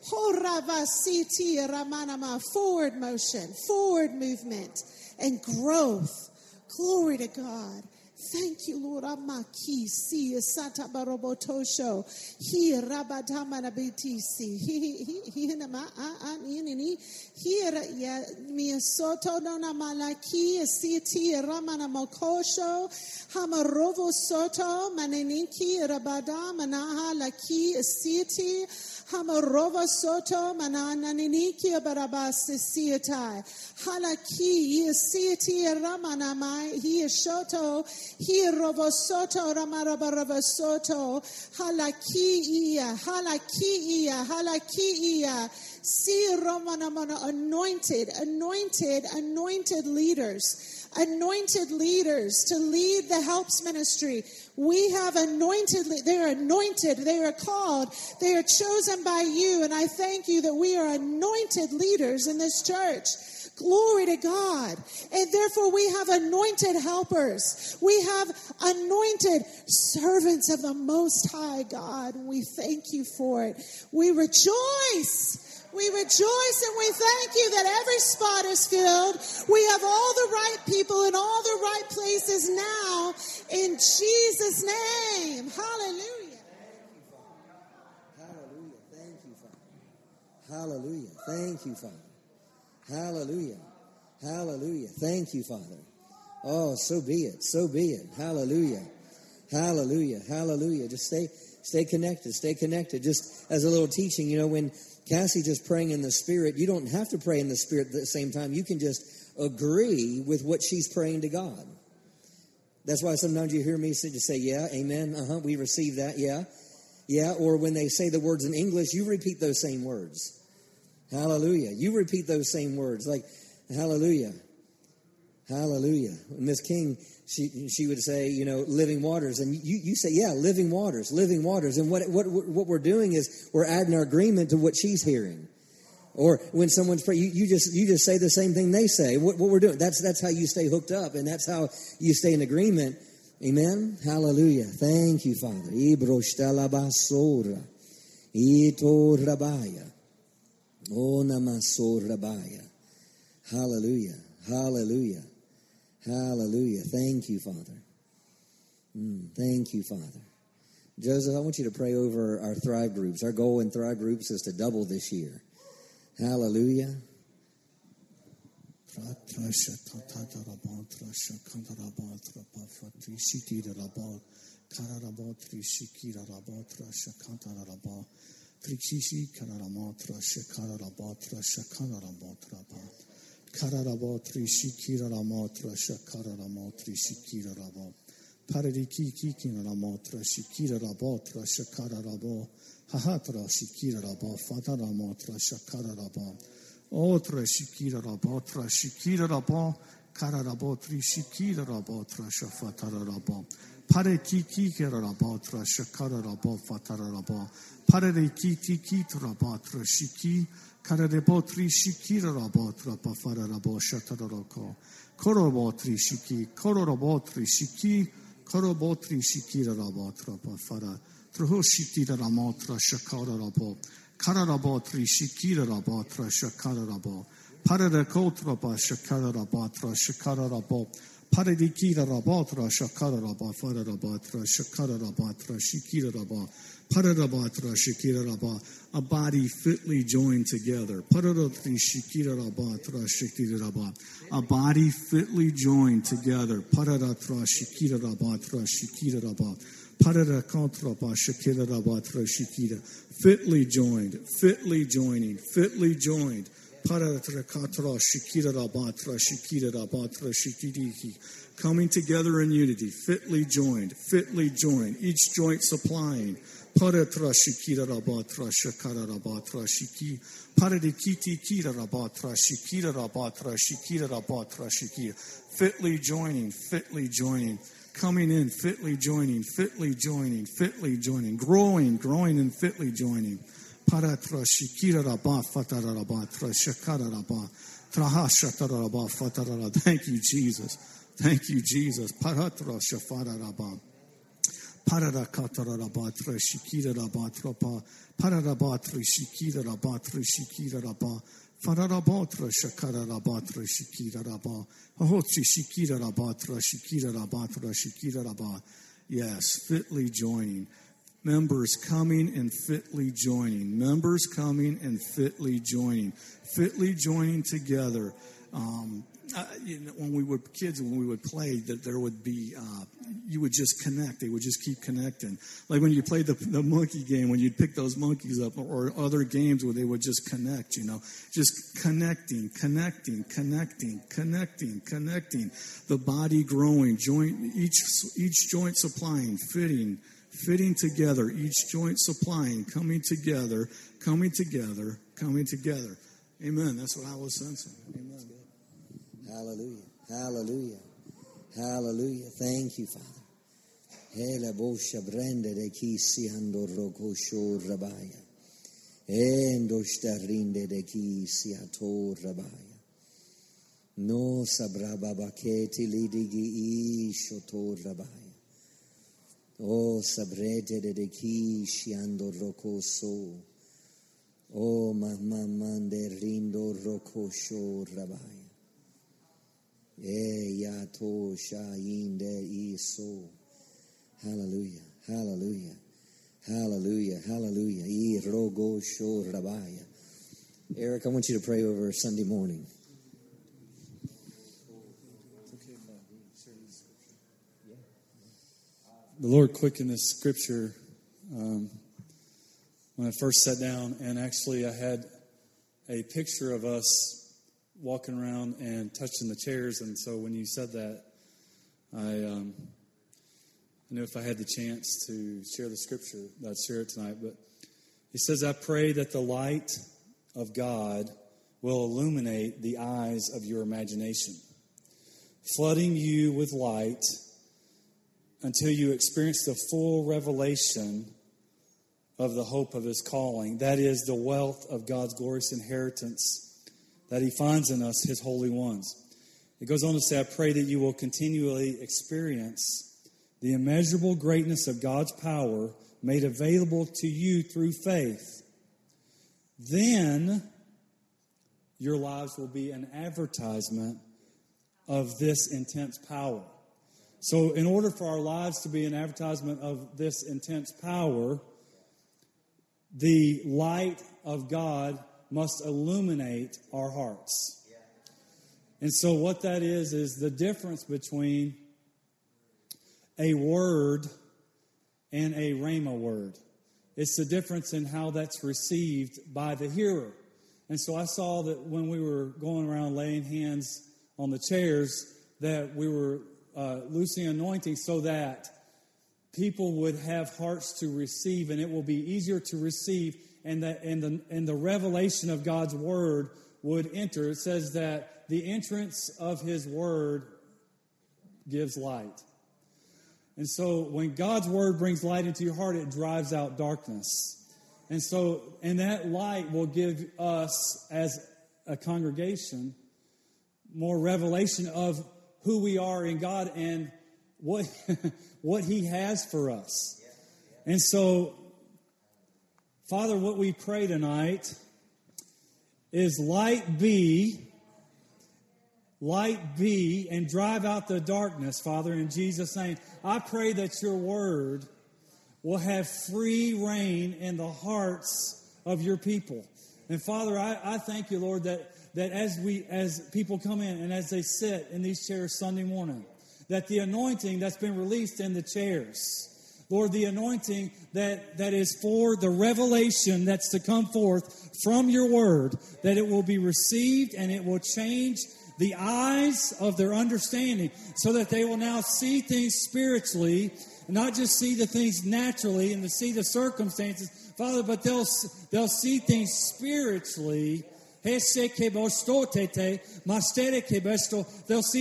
Horavasiti ramanama. Forward motion, forward movement and growth. Glory to God. Thank you, Lord. Amaki si sata barobotosho. He rabadamana betisi. He he a anini. Here ya miasoto dona malaki siti ramana mokosho. Hamarovo soto maneninki rabada manaha laki siti. Hamarova soto manananiniki barabasi siatai. Halaki siati ramanamai hi shoto hi rovosoto ramarabaravasoto. Halaki ia halaki ia halaki ia. See Romanamana anointed, anointed, anointed leaders anointed leaders to lead the helps ministry. We have anointed, they're anointed, they are called, they are chosen by you. And I thank you that we are anointed leaders in this church. Glory to God. And therefore, we have anointed helpers. We have anointed servants of the Most High God. We thank you for it. We rejoice we rejoice and we thank you that every spot is filled. We have all the right people in all the right places now in Jesus' name. Hallelujah. Hallelujah. Thank you, Father. Hallelujah. Thank you, Father. Hallelujah. Hallelujah. Thank you, Father. Oh, so be it. So be it. Hallelujah. Hallelujah. Hallelujah. Just stay stay connected. Stay connected. Just as a little teaching, you know, when Cassie just praying in the Spirit, you don't have to pray in the Spirit at the same time. You can just agree with what she's praying to God. That's why sometimes you hear me say, just say, Yeah, amen, uh huh, we receive that, yeah, yeah. Or when they say the words in English, you repeat those same words. Hallelujah. You repeat those same words, like, Hallelujah. Hallelujah. Miss King, she, she would say, you know, living waters. And you, you say, yeah, living waters, living waters. And what, what, what we're doing is we're adding our agreement to what she's hearing. Or when someone's praying, you, you, just, you just say the same thing they say. What, what we're doing, that's, that's how you stay hooked up and that's how you stay in agreement. Amen. Hallelujah. Thank you, Father. Ibroshtalabasora. Ito rabaya. Hallelujah. Hallelujah. Hallelujah. Thank you, Father. Mm, thank you, Father. Joseph, I want you to pray over our Thrive groups. Our goal in Thrive groups is to double this year. Hallelujah. Trichishi Kararamotra Shakararabatra Shakararamotraba Kararabotri Shikiraramotra Shakararabotri Shikirarabo Parariki Kikinaramotra Shikirarabotra Shakararabo Hahatra Shikirarabo Fataramotra Shakararabo Otra Shikirarabotra Shikirarabo Kararabotri Shikirarabotra Shafatararabo Parariki Kikinarabotra Shakararabo Fatararabo pararikiti kitrabatra shiki kararepotri shikirarabatra pafararaboshatararoko korobotri shiki kororobotri shiki korobotri shikirarabatra pafara trohoshitiraramotra shakararabo kararabotri shikirarabatra shakararabo pararakotraba shakararabatra shakararabo paradikirarabatra shakararaba fararabatra shakararabatra shikirarabatra a body fitly joined together a body fitly joined together fitly joined fitly joining fitly joined. Coming together in unity, fitly joined, fitly joined, each joint supplying. Paratra Shikira Rabatra Shakara Rabatra Shiki. Paradikiti Kira Rabatra Shikira Rabatra Shikira Rabatra Shikira. Fitly joining, fitly joining. Coming in, fitly joining, fitly joining, fitly joining, growing, growing, and fitly joining. Paratra shikira raba fatara raba tra shakara raba traha shatara raba fatara. Thank you, Jesus. Thank you, Jesus. Paratra shafara raba. Parara katara raba tra shikira raba trapa. Pararaba tra shikira raba tra shikira raba. Fararaba tra shakara raba tra shikira raba. Ahotri shikira raba shikira raba shikira raba. Yes, fitly joining members coming and fitly joining, members coming and fitly joining, fitly joining together. Um, uh, you know, when we were kids, when we would play, that there would be, uh, you would just connect. They would just keep connecting. Like when you played the, the monkey game, when you'd pick those monkeys up, or other games where they would just connect. You know, just connecting, connecting, connecting, connecting, connecting. The body growing, joint each each joint supplying, fitting fitting together, each joint supplying, coming together, coming together, coming together. Amen. That's what I was sensing. Amen. Hallelujah. Hallelujah. Hallelujah. Thank you, Father. Hela bosha brende de kisi ando rokosho rabaya. Endo starinde de kisi ato rabaya. No sabraba baketi lidigi ishoto rabaya. O sabrete de ki shiando rocoso. O mamamande rindo rocosho rabaya. E yato shainde iso. Hallelujah. Hallelujah. Hallelujah. Hallelujah. Eric, I want you to pray over Sunday morning. the Lord quickened this scripture um, when I first sat down, and actually I had a picture of us walking around and touching the chairs, and so when you said that, I, um, I knew if I had the chance to share the scripture, I'd share it tonight. But he says, "I pray that the light of God will illuminate the eyes of your imagination, flooding you with light." until you experience the full revelation of the hope of his calling. That is the wealth of God's glorious inheritance that he finds in us, his holy ones. It goes on to say, I pray that you will continually experience the immeasurable greatness of God's power made available to you through faith. Then your lives will be an advertisement of this intense power. So, in order for our lives to be an advertisement of this intense power, the light of God must illuminate our hearts. And so, what that is, is the difference between a word and a rhema word. It's the difference in how that's received by the hearer. And so, I saw that when we were going around laying hands on the chairs, that we were uh, loosing anointing so that people would have hearts to receive and it will be easier to receive and that and the and the revelation of God's word would enter. It says that the entrance of his word gives light. And so when God's word brings light into your heart, it drives out darkness. And so, and that light will give us as a congregation more revelation of who we are in God and what (laughs) what He has for us. And so, Father, what we pray tonight is light be, light be, and drive out the darkness, Father, in Jesus' name. I pray that your word will have free reign in the hearts of your people. And Father, I, I thank you, Lord, that, that as we as people come in and as they sit in these chairs Sunday morning, that the anointing that's been released in the chairs, Lord, the anointing that, that is for the revelation that's to come forth from your word, that it will be received and it will change the eyes of their understanding so that they will now see things spiritually not just see the things naturally and to see the circumstances, Father, but they'll, they'll see things spiritually. They'll see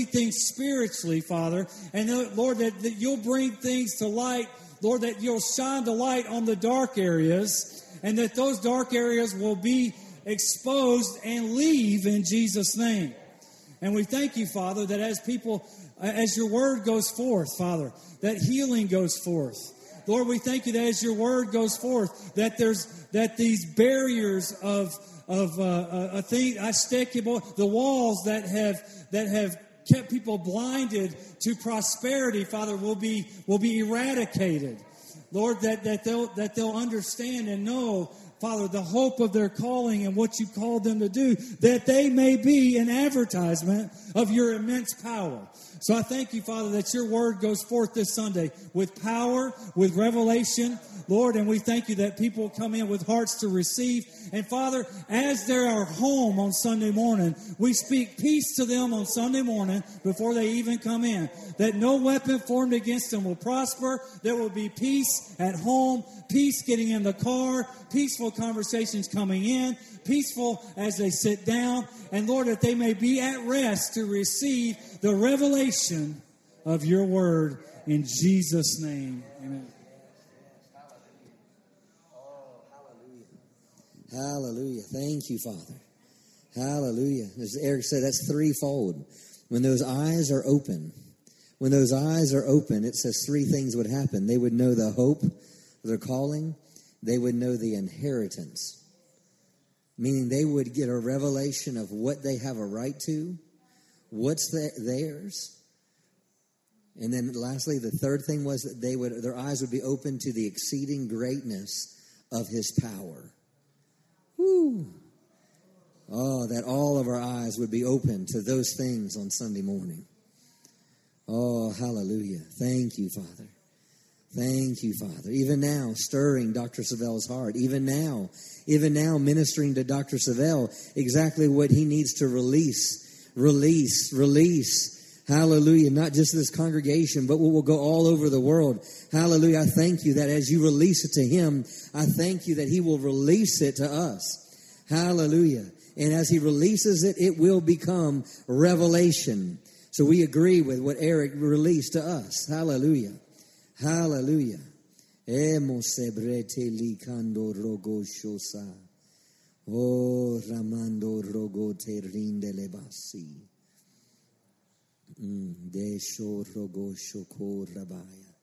things spiritually, Father. And uh, Lord, that, that you'll bring things to light. Lord, that you'll shine the light on the dark areas and that those dark areas will be exposed and leave in Jesus' name. And we thank you, Father, that as people, as your word goes forth, Father, that healing goes forth. Lord, we thank you that as your word goes forth, that there's that these barriers of of uh, uh a thing, the walls that have that have kept people blinded to prosperity, Father, will be will be eradicated. Lord, that, that they'll that they'll understand and know Father, the hope of their calling and what you called them to do, that they may be an advertisement of your immense power. So I thank you, Father, that your word goes forth this Sunday with power, with revelation, Lord, and we thank you that people come in with hearts to receive. And Father, as they are home on Sunday morning, we speak peace to them on Sunday morning before they even come in. That no weapon formed against them will prosper. There will be peace at home, peace getting in the car, peaceful conversations coming in, peaceful as they sit down, and Lord, that they may be at rest to receive the revelation of your word in Jesus' name. Amen. Oh, hallelujah. Hallelujah thank you, Father. Hallelujah. As Eric said, that's threefold. When those eyes are open, when those eyes are open, it says three things would happen. They would know the hope their calling, they would know the inheritance, meaning they would get a revelation of what they have a right to, what's the, theirs. And then lastly, the third thing was that they would their eyes would be open to the exceeding greatness of his power. Woo. Oh, that all of our eyes would be open to those things on Sunday morning. Oh, hallelujah. Thank you, Father. Thank you, Father. Even now, stirring Dr. Savelle's heart. Even now, even now, ministering to Dr. Savelle exactly what he needs to release, release, release. Hallelujah. Not just this congregation, but we will go all over the world. Hallelujah. I thank you that as you release it to him, I thank you that he will release it to us. Hallelujah. And as he releases it, it will become revelation. So we agree with what Eric released to us. Hallelujah. Hallelujah. Emosebrete likando rogo shosa. Oh, ramando rogo te rinde lebasi. Mm, Desho rogo shoko rabaya.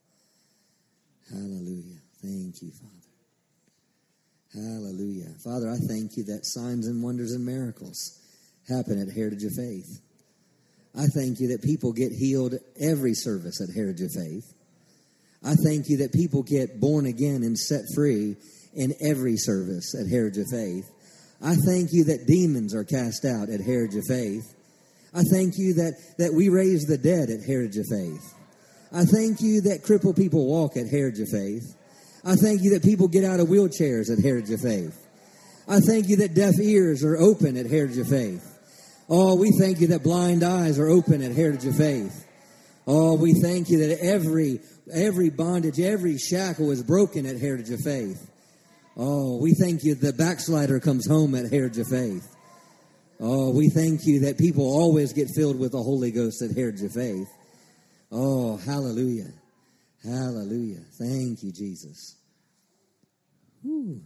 Hallelujah. Thank you, Father. Hallelujah. Father, I thank you that signs and wonders and miracles happen at Heritage of Faith. I thank you that people get healed every service at Heritage of Faith. I thank you that people get born again and set free in every service at Heritage of Faith. I thank you that demons are cast out at Heritage of Faith. I thank you that, that we raise the dead at Heritage of Faith. I thank you that crippled people walk at Heritage of Faith. I thank you that people get out of wheelchairs at Heritage of Faith. I thank you that deaf ears are open at Heritage of Faith. Oh, we thank you that blind eyes are open at Heritage of Faith. Oh, we thank you that every every bondage, every shackle is broken at Heritage of Faith. Oh, we thank you the backslider comes home at Heritage of Faith. Oh, we thank you that people always get filled with the Holy Ghost at Heritage of Faith. Oh, hallelujah. Hallelujah. Thank you, Jesus. Whew.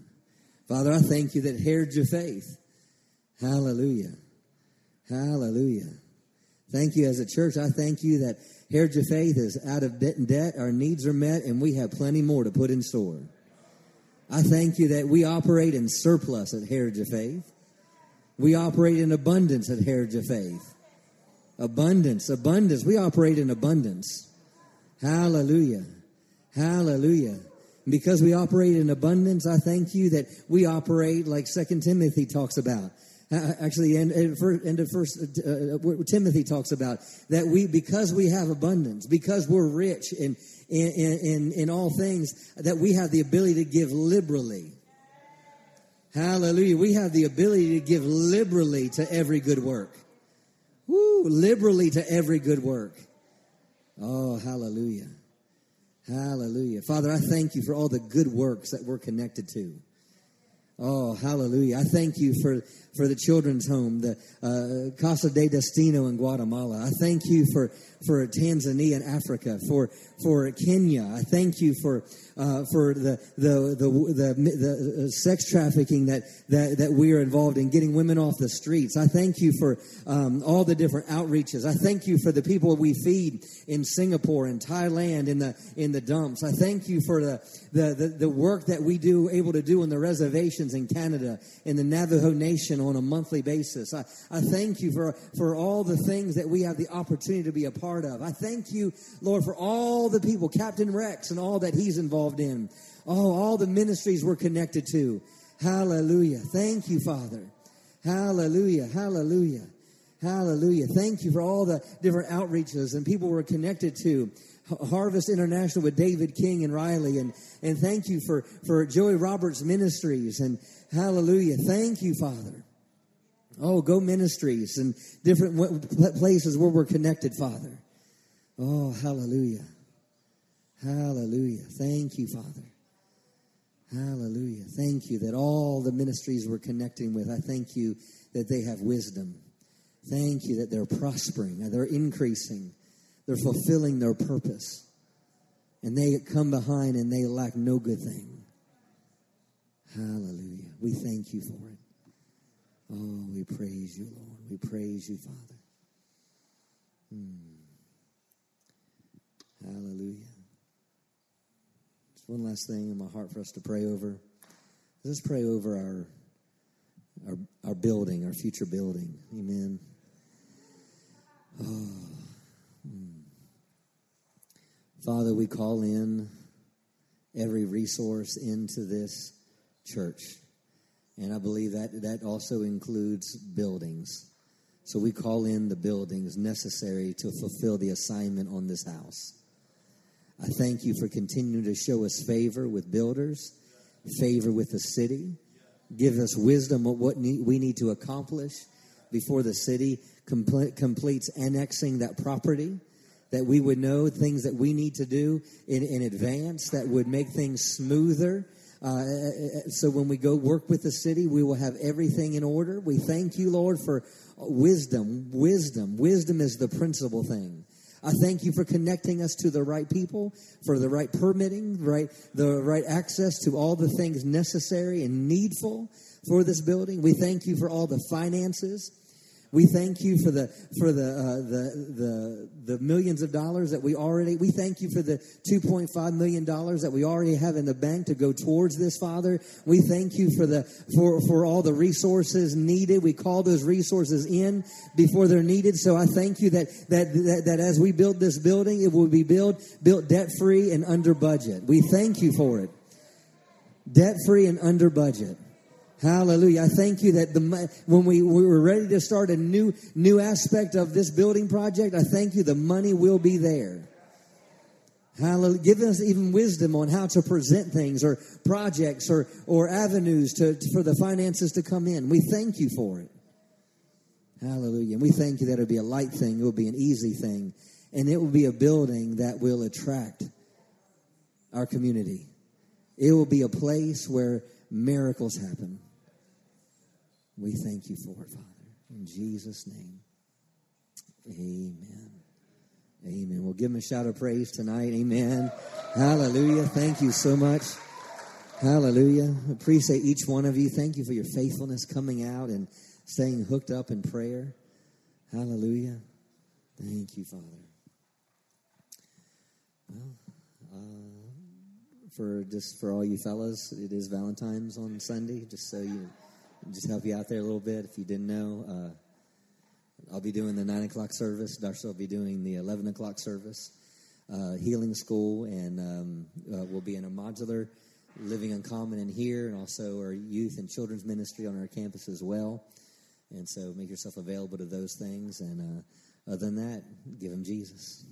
Father, I thank you that Heritage of Faith, hallelujah, hallelujah. Thank you as a church. I thank you that Heritage of Faith is out of debt and debt. Our needs are met, and we have plenty more to put in store. I thank you that we operate in surplus at Heritage of Faith. We operate in abundance at Heritage of Faith. Abundance, abundance. We operate in abundance. Hallelujah. Hallelujah. Because we operate in abundance, I thank you that we operate like Second Timothy talks about. Uh, actually, end, end of First uh, uh Timothy talks about that we because we have abundance, because we're rich in in, in in all things, that we have the ability to give liberally. Hallelujah! We have the ability to give liberally to every good work. Woo! Liberally to every good work. Oh, hallelujah. Hallelujah. Father, I thank you for all the good works that we're connected to. Oh, hallelujah. I thank you for, for the children's home, the uh, Casa de Destino in Guatemala. I thank you for, for Tanzania and Africa, for, for Kenya. I thank you for, uh, for the, the, the, the, the, uh, sex trafficking that, that, that we are involved in, getting women off the streets. I thank you for um, all the different outreaches. I thank you for the people we feed in Singapore and Thailand in the, in the dumps. I thank you for the, the, the, the work that we do, able to do in the reservations in Canada, in the Navajo Nation on a monthly basis. I, I thank you for, for all the things that we have the opportunity to be a part of. I thank you, Lord, for all the people, Captain Rex and all that he's involved in. Oh, all the ministries we're connected to. Hallelujah. Thank you, Father. Hallelujah. Hallelujah. Hallelujah. Thank you for all the different outreaches and people we're connected to. Harvest International with David King and Riley. And, and thank you for, for Joey Roberts Ministries. And hallelujah. Thank you, Father. Oh, go ministries and different places where we're connected, Father. Oh, hallelujah. Hallelujah. Thank you, Father. Hallelujah. Thank you that all the ministries we're connecting with, I thank you that they have wisdom. Thank you that they're prospering, they're increasing, they're fulfilling their purpose. And they come behind and they lack no good thing. Hallelujah. We thank you for it. Oh, we praise you, Lord. We praise you, Father. Hmm. Hallelujah. Just one last thing in my heart for us to pray over. Let's pray over our our, our building, our future building. Amen. Oh. Hmm. Father, we call in every resource into this church. And I believe that that also includes buildings. So we call in the buildings necessary to fulfill the assignment on this house. I thank you for continuing to show us favor with builders, favor with the city. Give us wisdom of what we need to accomplish before the city completes annexing that property. That we would know things that we need to do in, in advance that would make things smoother. Uh, eh, eh, eh, so when we go work with the city, we will have everything in order. We thank you, Lord, for uh, wisdom. Wisdom. Wisdom is the principal thing. I thank you for connecting us to the right people, for the right permitting, right, the right access to all the things necessary and needful for this building. We thank you for all the finances. We thank you for the for the uh, the the the millions of dollars that we already. We thank you for the two point five million dollars that we already have in the bank to go towards this, Father. We thank you for the for for all the resources needed. We call those resources in before they're needed. So I thank you that that that, that as we build this building, it will be built built debt free and under budget. We thank you for it, debt free and under budget. Hallelujah. I thank you that the when we, we were ready to start a new new aspect of this building project, I thank you the money will be there. Hallelujah. Give us even wisdom on how to present things or projects or, or avenues to, for the finances to come in. We thank you for it. Hallelujah. And we thank you that it'll be a light thing, it will be an easy thing, and it will be a building that will attract our community. It will be a place where miracles happen. We thank you for it, Father. In Jesus' name. Amen. Amen. We'll give him a shout of praise tonight. Amen. Hallelujah. Thank you so much. Hallelujah. Appreciate each one of you. Thank you for your faithfulness coming out and staying hooked up in prayer. Hallelujah. Thank you, Father. Well, uh, for just for all you fellas, it is Valentine's on Sunday. Just so you, just help you out there a little bit. If you didn't know, uh, I'll be doing the nine o'clock service. Darcy will be doing the eleven o'clock service. Uh, healing school, and um, uh, we'll be in a modular living uncommon in here, and also our youth and children's ministry on our campus as well. And so, make yourself available to those things. And uh, other than that, give them Jesus.